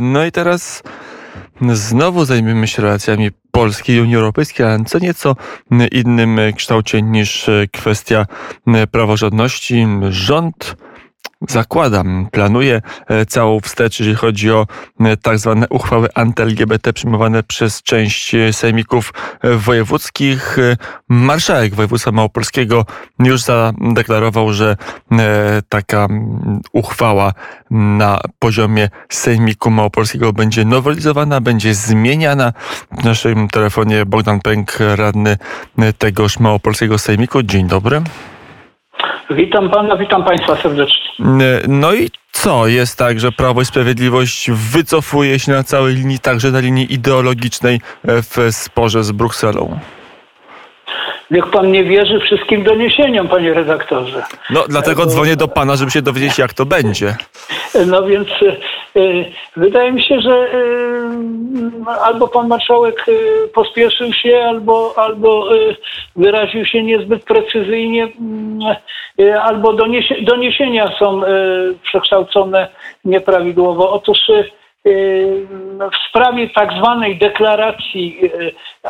No i teraz znowu zajmiemy się relacjami Polski i Unii Europejskiej, ale co nieco innym kształcie niż kwestia praworządności. Rząd zakładam, planuje e, całą wstecz, jeżeli chodzi o e, tak zwane uchwały anty-LGBT przyjmowane przez część e, sejmików wojewódzkich. Marszałek województwa małopolskiego już zadeklarował, że taka uchwała na poziomie sejmiku małopolskiego będzie nowelizowana, będzie zmieniana. W naszym telefonie Bogdan Pęk, radny tegoż małopolskiego sejmiku. Dzień dobry. Witam pana, witam państwa serdecznie. No i co? Jest tak, że Prawo i Sprawiedliwość wycofuje się na całej linii, także na linii ideologicznej w sporze z Brukselą. Niech pan nie wierzy wszystkim doniesieniom, panie redaktorze. No, dlatego dzwonię do pana, żeby się dowiedzieć, jak to będzie. No więc y, wydaje mi się, że y, albo pan marszałek pospieszył się, albo, albo wyraził się niezbyt precyzyjnie, y, albo doniesie, doniesienia są przekształcone nieprawidłowo. Otóż w sprawie tak zwanej deklaracji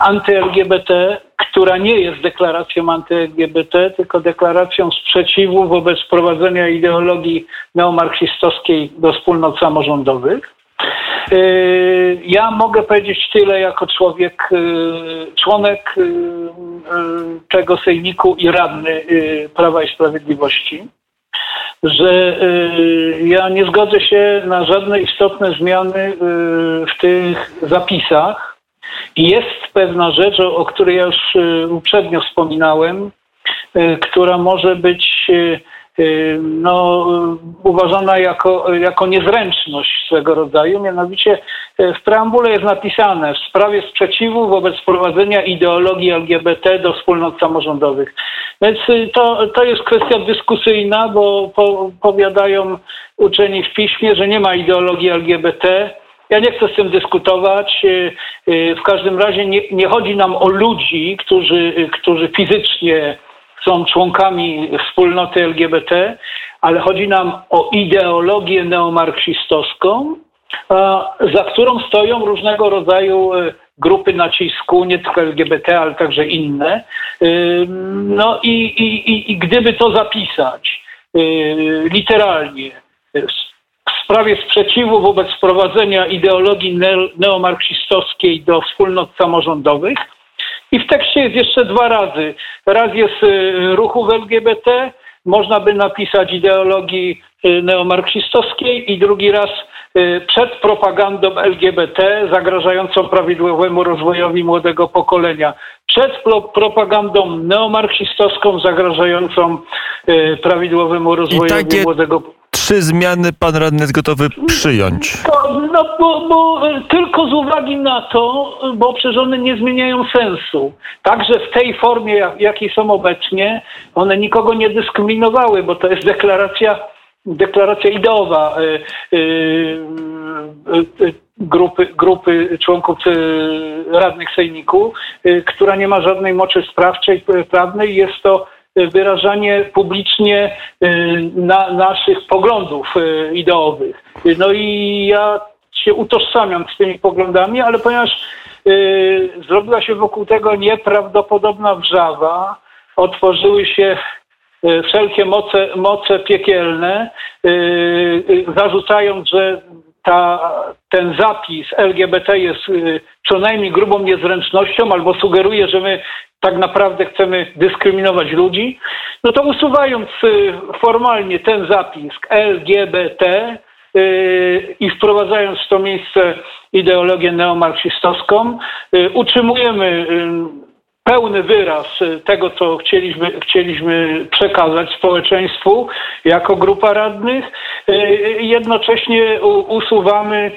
anty-LGBT która nie jest deklaracją anty-LGBT, tylko deklaracją sprzeciwu wobec wprowadzenia ideologii neomarksistowskiej do wspólnot samorządowych. Yy, ja mogę powiedzieć tyle jako człowiek, yy, członek tego sejmiku i radny Prawa i Sprawiedliwości, że ja nie zgodzę się na żadne istotne zmiany w tych zapisach, jest pewna rzecz, o której ja już y, uprzednio wspominałem, y, która może być y, no, uważana jako, jako niezręczność swego rodzaju. Mianowicie w preambule jest napisane w sprawie sprzeciwu wobec wprowadzenia ideologii LGBT do wspólnot samorządowych. Więc to, to jest kwestia dyskusyjna, bo po, powiadają uczeni w piśmie, że nie ma ideologii LGBT ja nie chcę z tym dyskutować. Y, y, w każdym razie nie, nie chodzi nam o ludzi, którzy, y, którzy fizycznie są członkami wspólnoty LGBT, ale chodzi nam o ideologię neomarksistowską, za którą stoją różnego rodzaju grupy nacisku, nie tylko LGBT, ale także inne. No i, i, i gdyby to zapisać literalnie, sprawie sprzeciwu wobec wprowadzenia ideologii neomarksistowskiej do wspólnot samorządowych. I w tekście jest jeszcze dwa razy. Raz jest y, ruchu w LGBT, można by napisać ideologii y, neomarksistowskiej i drugi raz y, przed propagandą LGBT zagrażającą prawidłowemu rozwojowi młodego pokolenia. Przed propagandą neomarksistowską zagrażającą prawidłowemu rozwojowi takie... młodego pokolenia trzy zmiany pan radny jest gotowy przyjąć? To, no bo, bo, tylko z uwagi na to, bo przecież one nie zmieniają sensu. Także w tej formie, jak, jakiej są obecnie, one nikogo nie dyskryminowały, bo to jest deklaracja, deklaracja ideowa. Y, y, grupy, grupy członków radnych sejmiku, która nie ma żadnej mocy sprawczej, prawnej. Jest to wyrażanie publicznie y, na naszych poglądów y, ideowych. No i ja się utożsamiam z tymi poglądami, ale ponieważ y, zrobiła się wokół tego nieprawdopodobna wrzawa, otworzyły się wszelkie moce, moce piekielne, zarzucając, że ta, ten zapis LGBT jest co najmniej grubą niezręcznością albo sugeruje, że my tak naprawdę chcemy dyskryminować ludzi, no to usuwając y, formalnie ten zapis LGBT y, i wprowadzając w to miejsce ideologię neomarksistowską, y, utrzymujemy pełny wyraz tego, co chcieliśmy, chcieliśmy przekazać społeczeństwu jako grupa radnych. Jednocześnie usuwamy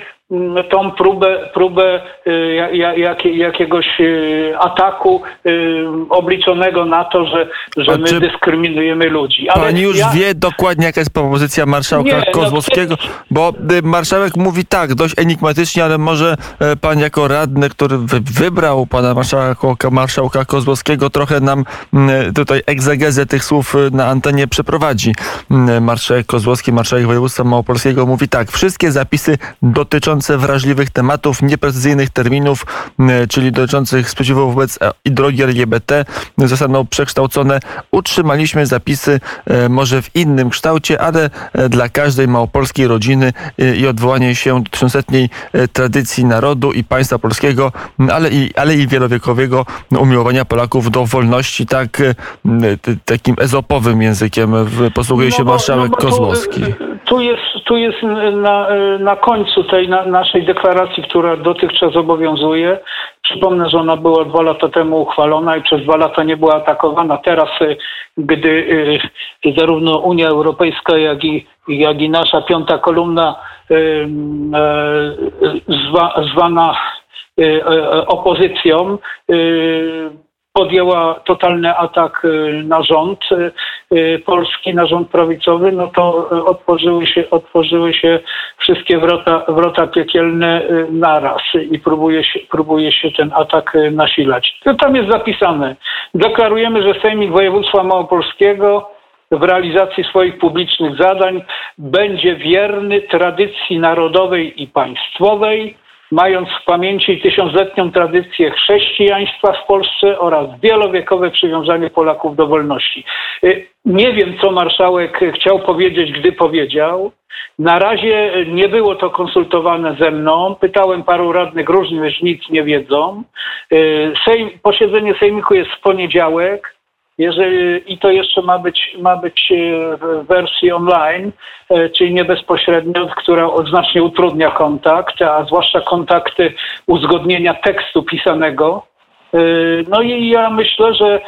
tą próbę, próbę y, jak, jakiegoś y, ataku y, obliczonego na to, że, że my dyskryminujemy ludzi. Ale Pani już ja... wie dokładnie, jaka jest propozycja marszałka Nie, no, Kozłowskiego, no, bo marszałek mówi tak, dość enigmatycznie, ale może e, pan jako radny, który wybrał pana marszałka, marszałka Kozłowskiego, trochę nam mm, tutaj egzegezę tych słów na antenie przeprowadzi. Mm, marszałek Kozłowski, marszałek województwa małopolskiego mówi tak, wszystkie zapisy dotyczące dotyczące wrażliwych tematów, nieprecyzyjnych terminów, czyli dotyczących sprzeciwu wobec ideologii LGBT zostaną przekształcone. Utrzymaliśmy zapisy może w innym kształcie, ale dla każdej małopolskiej rodziny i odwołanie się do tysiącletniej tradycji narodu i państwa polskiego, ale i, ale i wielowiekowego umiłowania Polaków do wolności, tak takim ezopowym językiem posługuje się no bo, marszałek no Kozłowski. Tu jest, tu jest na, na końcu tej na, naszej deklaracji, która dotychczas obowiązuje. Przypomnę, że ona była dwa lata temu uchwalona i przez dwa lata nie była atakowana. Teraz, gdy y, zarówno Unia Europejska, jak i, jak i nasza piąta kolumna y, y, zwa, zwana opozycją podjęła totalny atak y, na rząd y, y, polski, na rząd prawicowy, no to otworzyły się, otworzyły się wszystkie wrota, wrota piekielne naraz i próbuje się, próbuje się ten atak nasilać. To tam jest zapisane. Deklarujemy, że Sejmik Województwa Małopolskiego w realizacji swoich publicznych zadań będzie wierny tradycji narodowej i państwowej, mając w pamięci tysiącletnią tradycję chrześcijaństwa w Polsce oraz wielowiekowe przywiązanie Polaków do wolności. Y, nie wiem, co marszałek chciał powiedzieć, gdy powiedział. Na razie nie było to konsultowane ze mną. Pytałem paru radnych różnych, nic nie wiedzą. Y, Sejm, posiedzenie sejmiku jest w poniedziałek. Jeżeli, I to jeszcze ma być, ma być e, w wersji online, e, czyli nie bezpośrednio, która znacznie utrudnia kontakt, a zwłaszcza kontakty uzgodnienia tekstu pisanego. E, no i ja myślę, że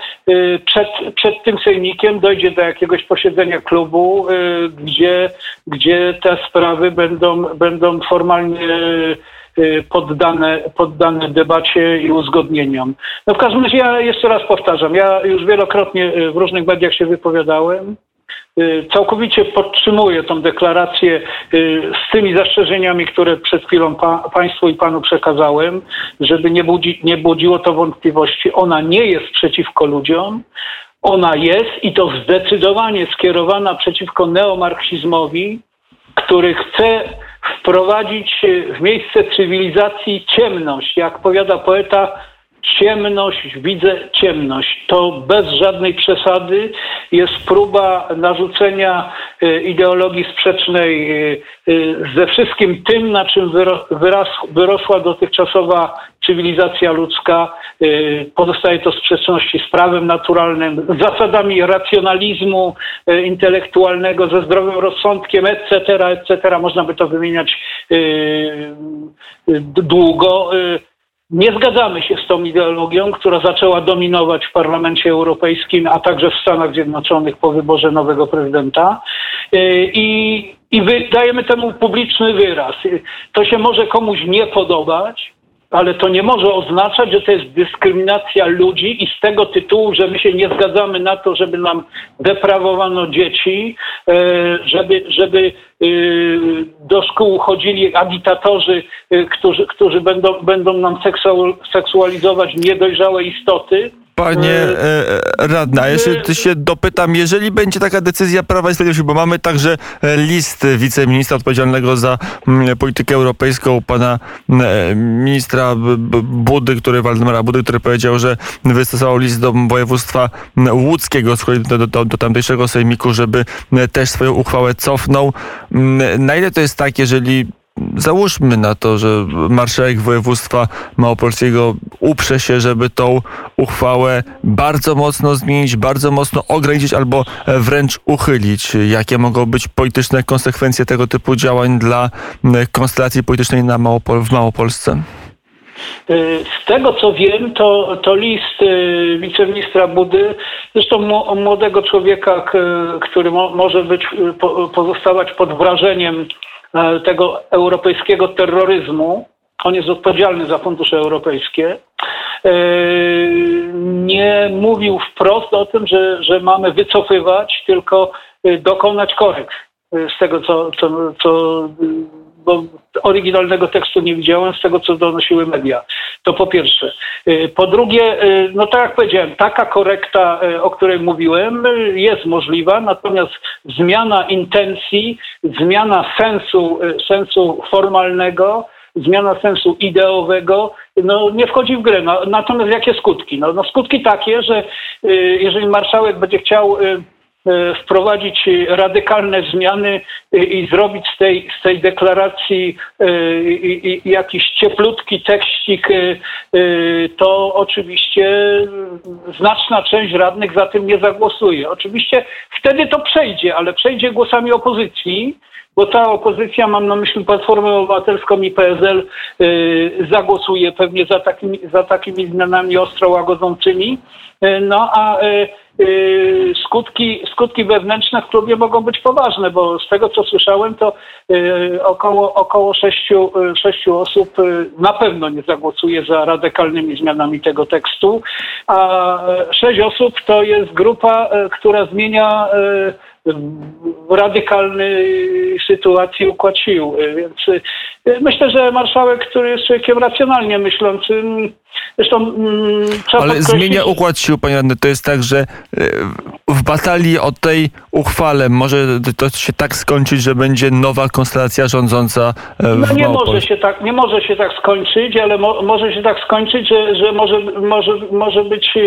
przed, przed tym sejmikiem dojdzie do jakiegoś posiedzenia klubu, gdzie, gdzie te sprawy będą, będą formalnie poddane, poddane debacie i uzgodnieniom. No w każdym razie ja jeszcze raz powtarzam, ja już wielokrotnie y, w różnych mediach się wypowiadałem. Y, całkowicie podtrzymuję tą deklarację z tymi zastrzeżeniami, które przed chwilą pa, Państwu i Panu przekazałem, żeby nie, budzi, nie budziło to wątpliwości. Ona nie jest przeciwko ludziom, ona jest i to zdecydowanie skierowana przeciwko neomarksizmowi, który chce wprowadzić w miejsce cywilizacji ciemność. Jak powiada poeta, ciemność, widzę ciemność. To bez żadnej przesady jest próba narzucenia e, ideologii sprzecznej e, e, ze wszystkim tym, na czym wyrosła dotychczasowa cywilizacja ludzka. Pozostaje to sprzeczności z prawem naturalnym, z zasadami racjonalizmu intelektualnego, ze zdrowym rozsądkiem, etc., etc. Można by to wymieniać długo. Nie zgadzamy się z tą ideologią, która zaczęła dominować w Parlamencie Europejskim, a także w Stanach Zjednoczonych po wyborze nowego prezydenta. Y, I, i wydajemy temu publiczny wyraz. To się może komuś nie podobać, ale to nie może oznaczać, że to jest dyskryminacja ludzi i z tego tytułu, że my się nie zgadzamy na to, żeby nam deprawowano dzieci, e, żeby, żeby e, do szkół chodzili agitatorzy, e, którzy, którzy będą, będą nam seksualizować niedojrzałe istoty Panie e, e radna, ja się, się dopytam, jeżeli będzie taka decyzja Prawa i Sprawiedliwości, bo mamy także e, list wiceministra odpowiedzialnego za mm, politykę europejską, pana e, ministra Budy, który, Waldemara Budy, który powiedział, że wystosował list do województwa łódzkiego, do, do, do tamtejszego sejmiku, żeby też swoją uchwałę cofnął. Na ile to jest tak, jeżeli załóżmy na to, że marszałek województwa małopolskiego uprze się, żeby tą uchwałę bardzo mocno zmienić, bardzo mocno ograniczyć albo wręcz uchylić. Jakie mogą być polityczne konsekwencje tego typu działań dla konstelacji politycznej na Małopol w Małopolsce? Z tego co wiem, to, to list y, wiceministra Budy, zresztą młodego człowieka, który może być, pozostawać pod wrażeniem tego europejskiego terroryzmu, on jest odpowiedzialny za fundusze europejskie, e, nie mówił wprost o tym, że, że mamy wycofywać, tylko e, dokonać korekt z tego, co, co, co bo oryginalnego tekstu nie widziałem z tego, co donosiły media. To po pierwsze. Y, po drugie, y, no tak jak powiedziałem, taka korekta, y, o której mówiłem, jest możliwa, natomiast zmiana intencji, zmiana sensu, sensu formalnego zmiana sensu ideowego no, nie wchodzi w grę. No, natomiast jakie skutki? No, no skutki takie, że jeżeli marszałek będzie chciał wprowadzić radykalne zmiany i zrobić z tej, z tej deklaracji jakiś cieplutki tekścik, to oczywiście znaczna część radnych za tym nie zagłosuje. Oczywiście wtedy to przejdzie, ale przejdzie głosami opozycji, bo ta opozycja, mam na myśli Platformę Obywatelską i PSL, zagłosuje pewnie za takimi, za takimi zmianami ostro łagodzącymi. No a skutki, skutki wewnętrzne w klubie mogą być poważne, bo z tego co słyszałem, to yy, około, około sześciu, yy, sześciu osób na pewno nie zagłosuje za radykalnymi zmianami tego tekstu, a sześć osób to jest grupa, która zmienia w radykalnej sytuacji układ sił. Więc y, myślę, że marszałek, który jest człowiekiem racjonalnie myślącym, zresztą mm, trzeba Ale zmienia układ sił, panie radny, to jest tak, że y, w batalii o tej uchwale może to się tak skończyć, że będzie nowa konstelacja rządząca e, w no nie może się tak, Nie może się tak skończyć, ale mo, może się tak skończyć, że, że może, może, może być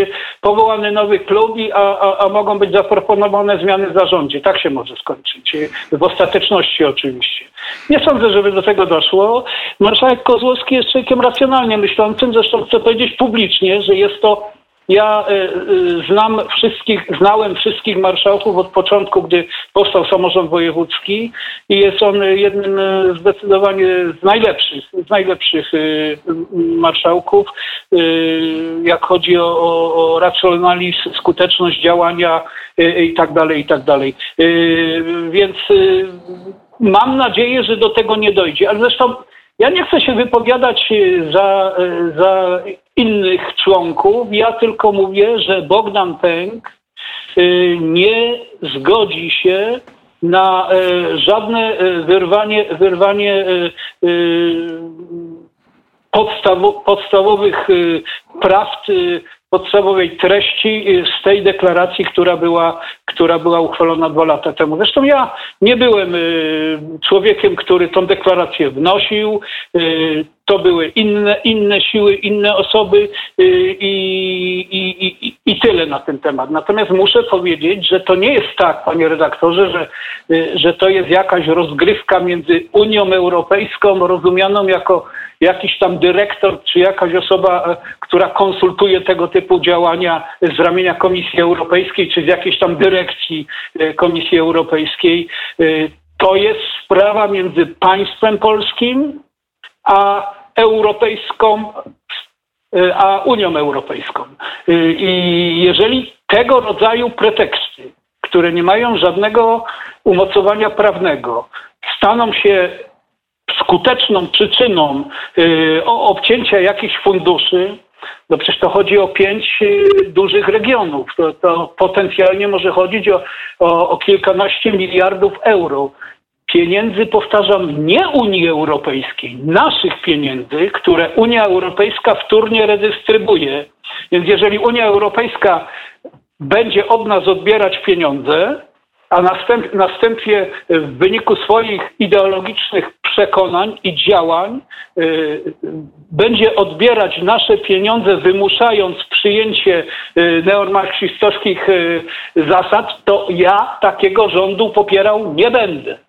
powołany nowy klub, a, a, a mogą być zaproponowane zmiany w zarządzie. Tak się może skończyć. W ostateczności oczywiście. Nie sądzę, żeby do tego doszło. Marszałek Kozłowski jest człowiekiem racjonalnie myślącym, zresztą chcę powiedzieć publicznie, że jest to ja y, y, znam wszystkich, znałem wszystkich marszałków od początku, gdy powstał samorząd wojewódzki i jest on jednym y, zdecydowanie z najlepszych, z najlepszych marszałków, jak chodzi o, o, o racjonalizm, skuteczność działania i tak dalej, i tak dalej. Więc mam nadzieję, że do tego nie dojdzie. Ale zresztą ja nie chcę się wypowiadać za, za innych członków. Ja tylko mówię, że Bogdan Pęk y, nie zgodzi się na y, żadne y, wyrwanie, wyrwanie podstawowych prawd podstawowej treści z tej deklaracji, która była, która była uchwalona dwa lata temu. Zresztą ja nie byłem y, człowiekiem, który tą deklarację wnosił. Y, to były inne, inne siły, inne osoby y, i, i, i, i tyle na ten temat. Natomiast muszę powiedzieć, że to nie jest tak, panie redaktorze, że, że to jest jakaś rozgrywka między Unią Europejską, rozumianą jako jakiś tam dyrektor czy jakaś osoba, e, która konsultuje tego typu działania z ramienia Komisji Europejskiej czy z jakiejś tam dyrekcji e, Komisji Europejskiej. E, to jest sprawa między państwem polskim a europejską, a Unią Europejską. I jeżeli tego rodzaju preteksty, które nie mają żadnego umocowania prawnego, staną się skuteczną przyczyną y, obcięcia jakichś funduszy, no przecież to chodzi o pięć y, dużych regionów. To, to potencjalnie może chodzić o, o, o kilkanaście miliardów euro. Pieniędzy, powtarzam, nie Unii Europejskiej, naszych pieniędzy, które Unia Europejska wtórnie redystrybuuje. Więc jeżeli Unia Europejska będzie od nas odbierać pieniądze, a następ, następnie w wyniku swoich ideologicznych przekonań i działań y, będzie odbierać nasze pieniądze, wymuszając przyjęcie y, y, zasad, to ja takiego rządu popierał nie będę.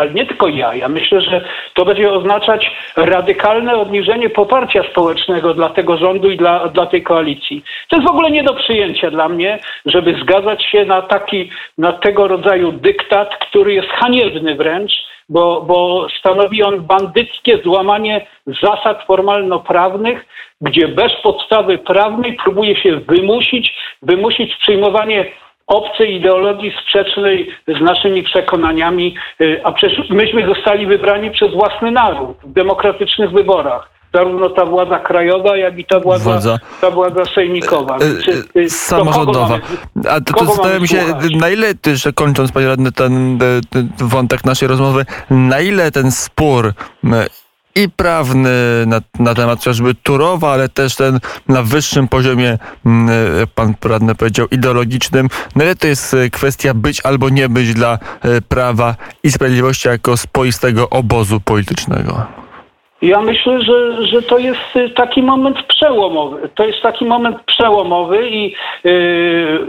Ale nie tylko ja. Ja myślę, że to będzie oznaczać radykalne obniżenie poparcia społecznego dla tego rządu i dla, dla tej koalicji. To jest w ogóle nie do przyjęcia dla mnie, żeby zgadzać się na taki, na tego rodzaju dyktat, który jest haniebny wręcz, bo, bo stanowi on bandyckie złamanie zasad formalno-prawnych, gdzie bez podstawy prawnej próbuje się wymusić, wymusić przyjmowanie obcej ideologii sprzecznej z naszymi przekonaniami, y, a przecież myśmy zostali wybrani przez własny naród w demokratycznych wyborach zarówno ta władza krajowa, jak i ta władza, władza. Ta władza sejmikowa. E, Czy, y, samorządowa. A to, to zastanawiam się, na ile, że kończąc panie radny ten, ten wątek naszej rozmowy, na ile ten spór i prawny na, na temat chociażby Turowa, ale też ten na wyższym poziomie, mm, e, pan radny powiedział, ideologicznym. No ale to jest e, kwestia być albo nie być dla e, prawa i sprawiedliwości jako spoistego obozu politycznego? Ja myślę, że, że to jest y, taki moment przełomowy. To jest taki moment przełomowy i yy,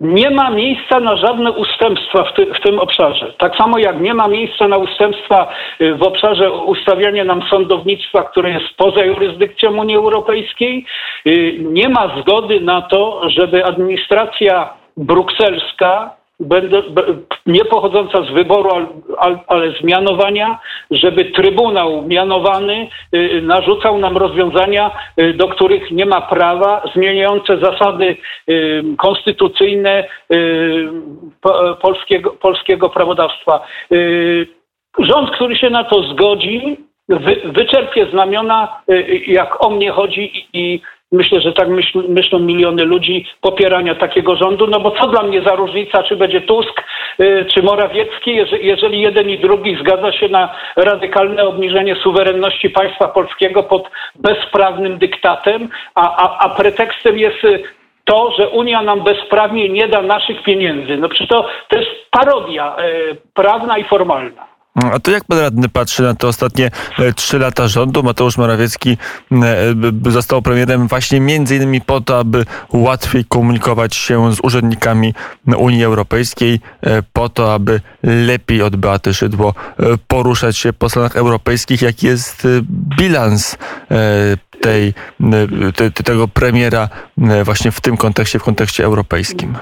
nie ma miejsca na żadne ustępstwa w, ty, w, tym obszarze. Tak samo jak nie ma miejsca na ustępstwa y, w obszarze ustawiania nam sądownictwa, które jest poza jurysdykcją Unii Europejskiej, yy, nie ma zgody na to, żeby administracja brukselska będę, nie pochodząca z wyboru, ale z mianowania, żeby Trybunał mianowany y, narzucał nam rozwiązania, y, do których nie ma prawa, zmieniające zasady y, konstytucyjne polskiego, polskiego prawodawstwa. Rząd, który się na to zgodzi, wyczerpie znamiona, jak o mnie chodzi i Myślę, że tak myśl, myślą miliony ludzi popierania takiego rządu, no bo co dla mnie za różnica, czy będzie Tusk, y, czy Morawiecki, jeżeli, jeżeli jeden i drugi zgadza się na radykalne obniżenie suwerenności państwa polskiego pod bezprawnym dyktatem, a, a, a pretekstem jest y, to, że Unia nam bezprawnie nie da naszych pieniędzy. No przecież to, to jest parodia y, prawna i formalna. A to jak pan radny patrzy na te ostatnie e, trzy lata rządu? Mateusz Morawiecki e, został premierem właśnie między innymi po to, aby łatwiej komunikować się z urzędnikami Unii Europejskiej, e, po to, aby lepiej od Beaty Szydło poruszać się po stronach europejskich. Jaki jest bilans tej, te, tego premiera właśnie w tym kontekście, w kontekście europejskim?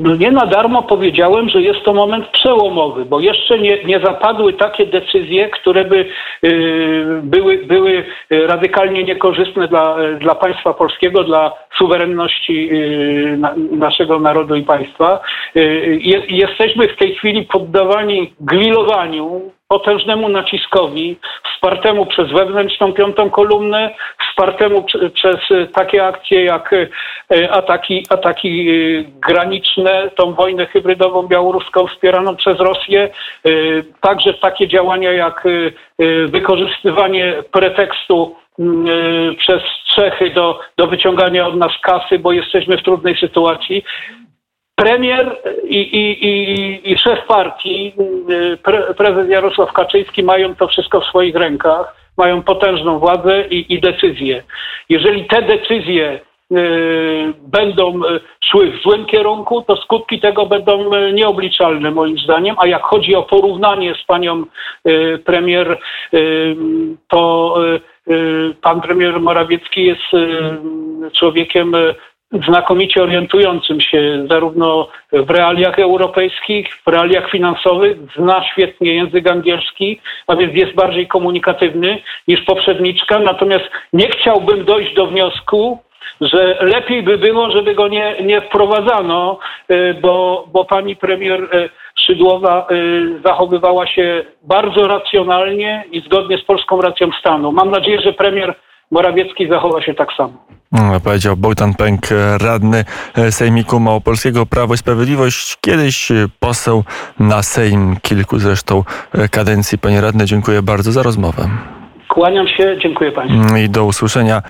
No nie na darmo powiedziałem, że jest to moment przełomowy, bo jeszcze nie, nie zapadły takie decyzje, które by y, były, były radykalnie niekorzystne dla, dla państwa polskiego, dla suwerenności y, na, naszego narodu i państwa. Y, jesteśmy w tej chwili poddawani gwilowaniu potężnemu naciskowi, wspartemu przez wewnętrzną piątą kolumnę, wspartemu przez takie akcje jak e, ataki, ataki e, graniczne, tą wojnę hybrydową białoruską wspieraną przez Rosję, także takie działania jak wykorzystywanie pretekstu przez Czechy do, do wyciągania od nas kasy, bo jesteśmy w trudnej sytuacji premier i, i, i, i szef partii, y, pre, prezes Jarosław Kaczyński mają to wszystko w swoich rękach, mają potężną władzę i, i decyzje. Jeżeli te decyzje y, będą y, szły w złym kierunku, to skutki tego będą nieobliczalne moim zdaniem. A jak chodzi o porównanie z panią premier, to pan premier Morawiecki jest człowiekiem znakomicie orientującym się zarówno w realiach europejskich, w realiach finansowych, zna świetnie język angielski, a więc jest bardziej komunikatywny niż poprzedniczka. Natomiast nie chciałbym dojść do wniosku, że lepiej by było, żeby go nie, nie wprowadzano, y, bo, bo pani premier y, Szydłowa y, zachowywała się bardzo racjonalnie i zgodnie z polską racją stanu. Mam nadzieję, że premier Morawiecki zachowa się tak samo. No, powiedział Bogdan Pęk, radny Sejmiku Małopolskiego Prawo i Sprawiedliwość, kiedyś poseł na Sejm, kilku zresztą kadencji. Panie radny, dziękuję bardzo za rozmowę. Kłaniam się, dziękuję Państwu. I do usłyszenia.